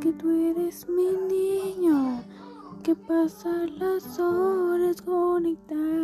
porque tú eres mi niño que pasa las horas conectadas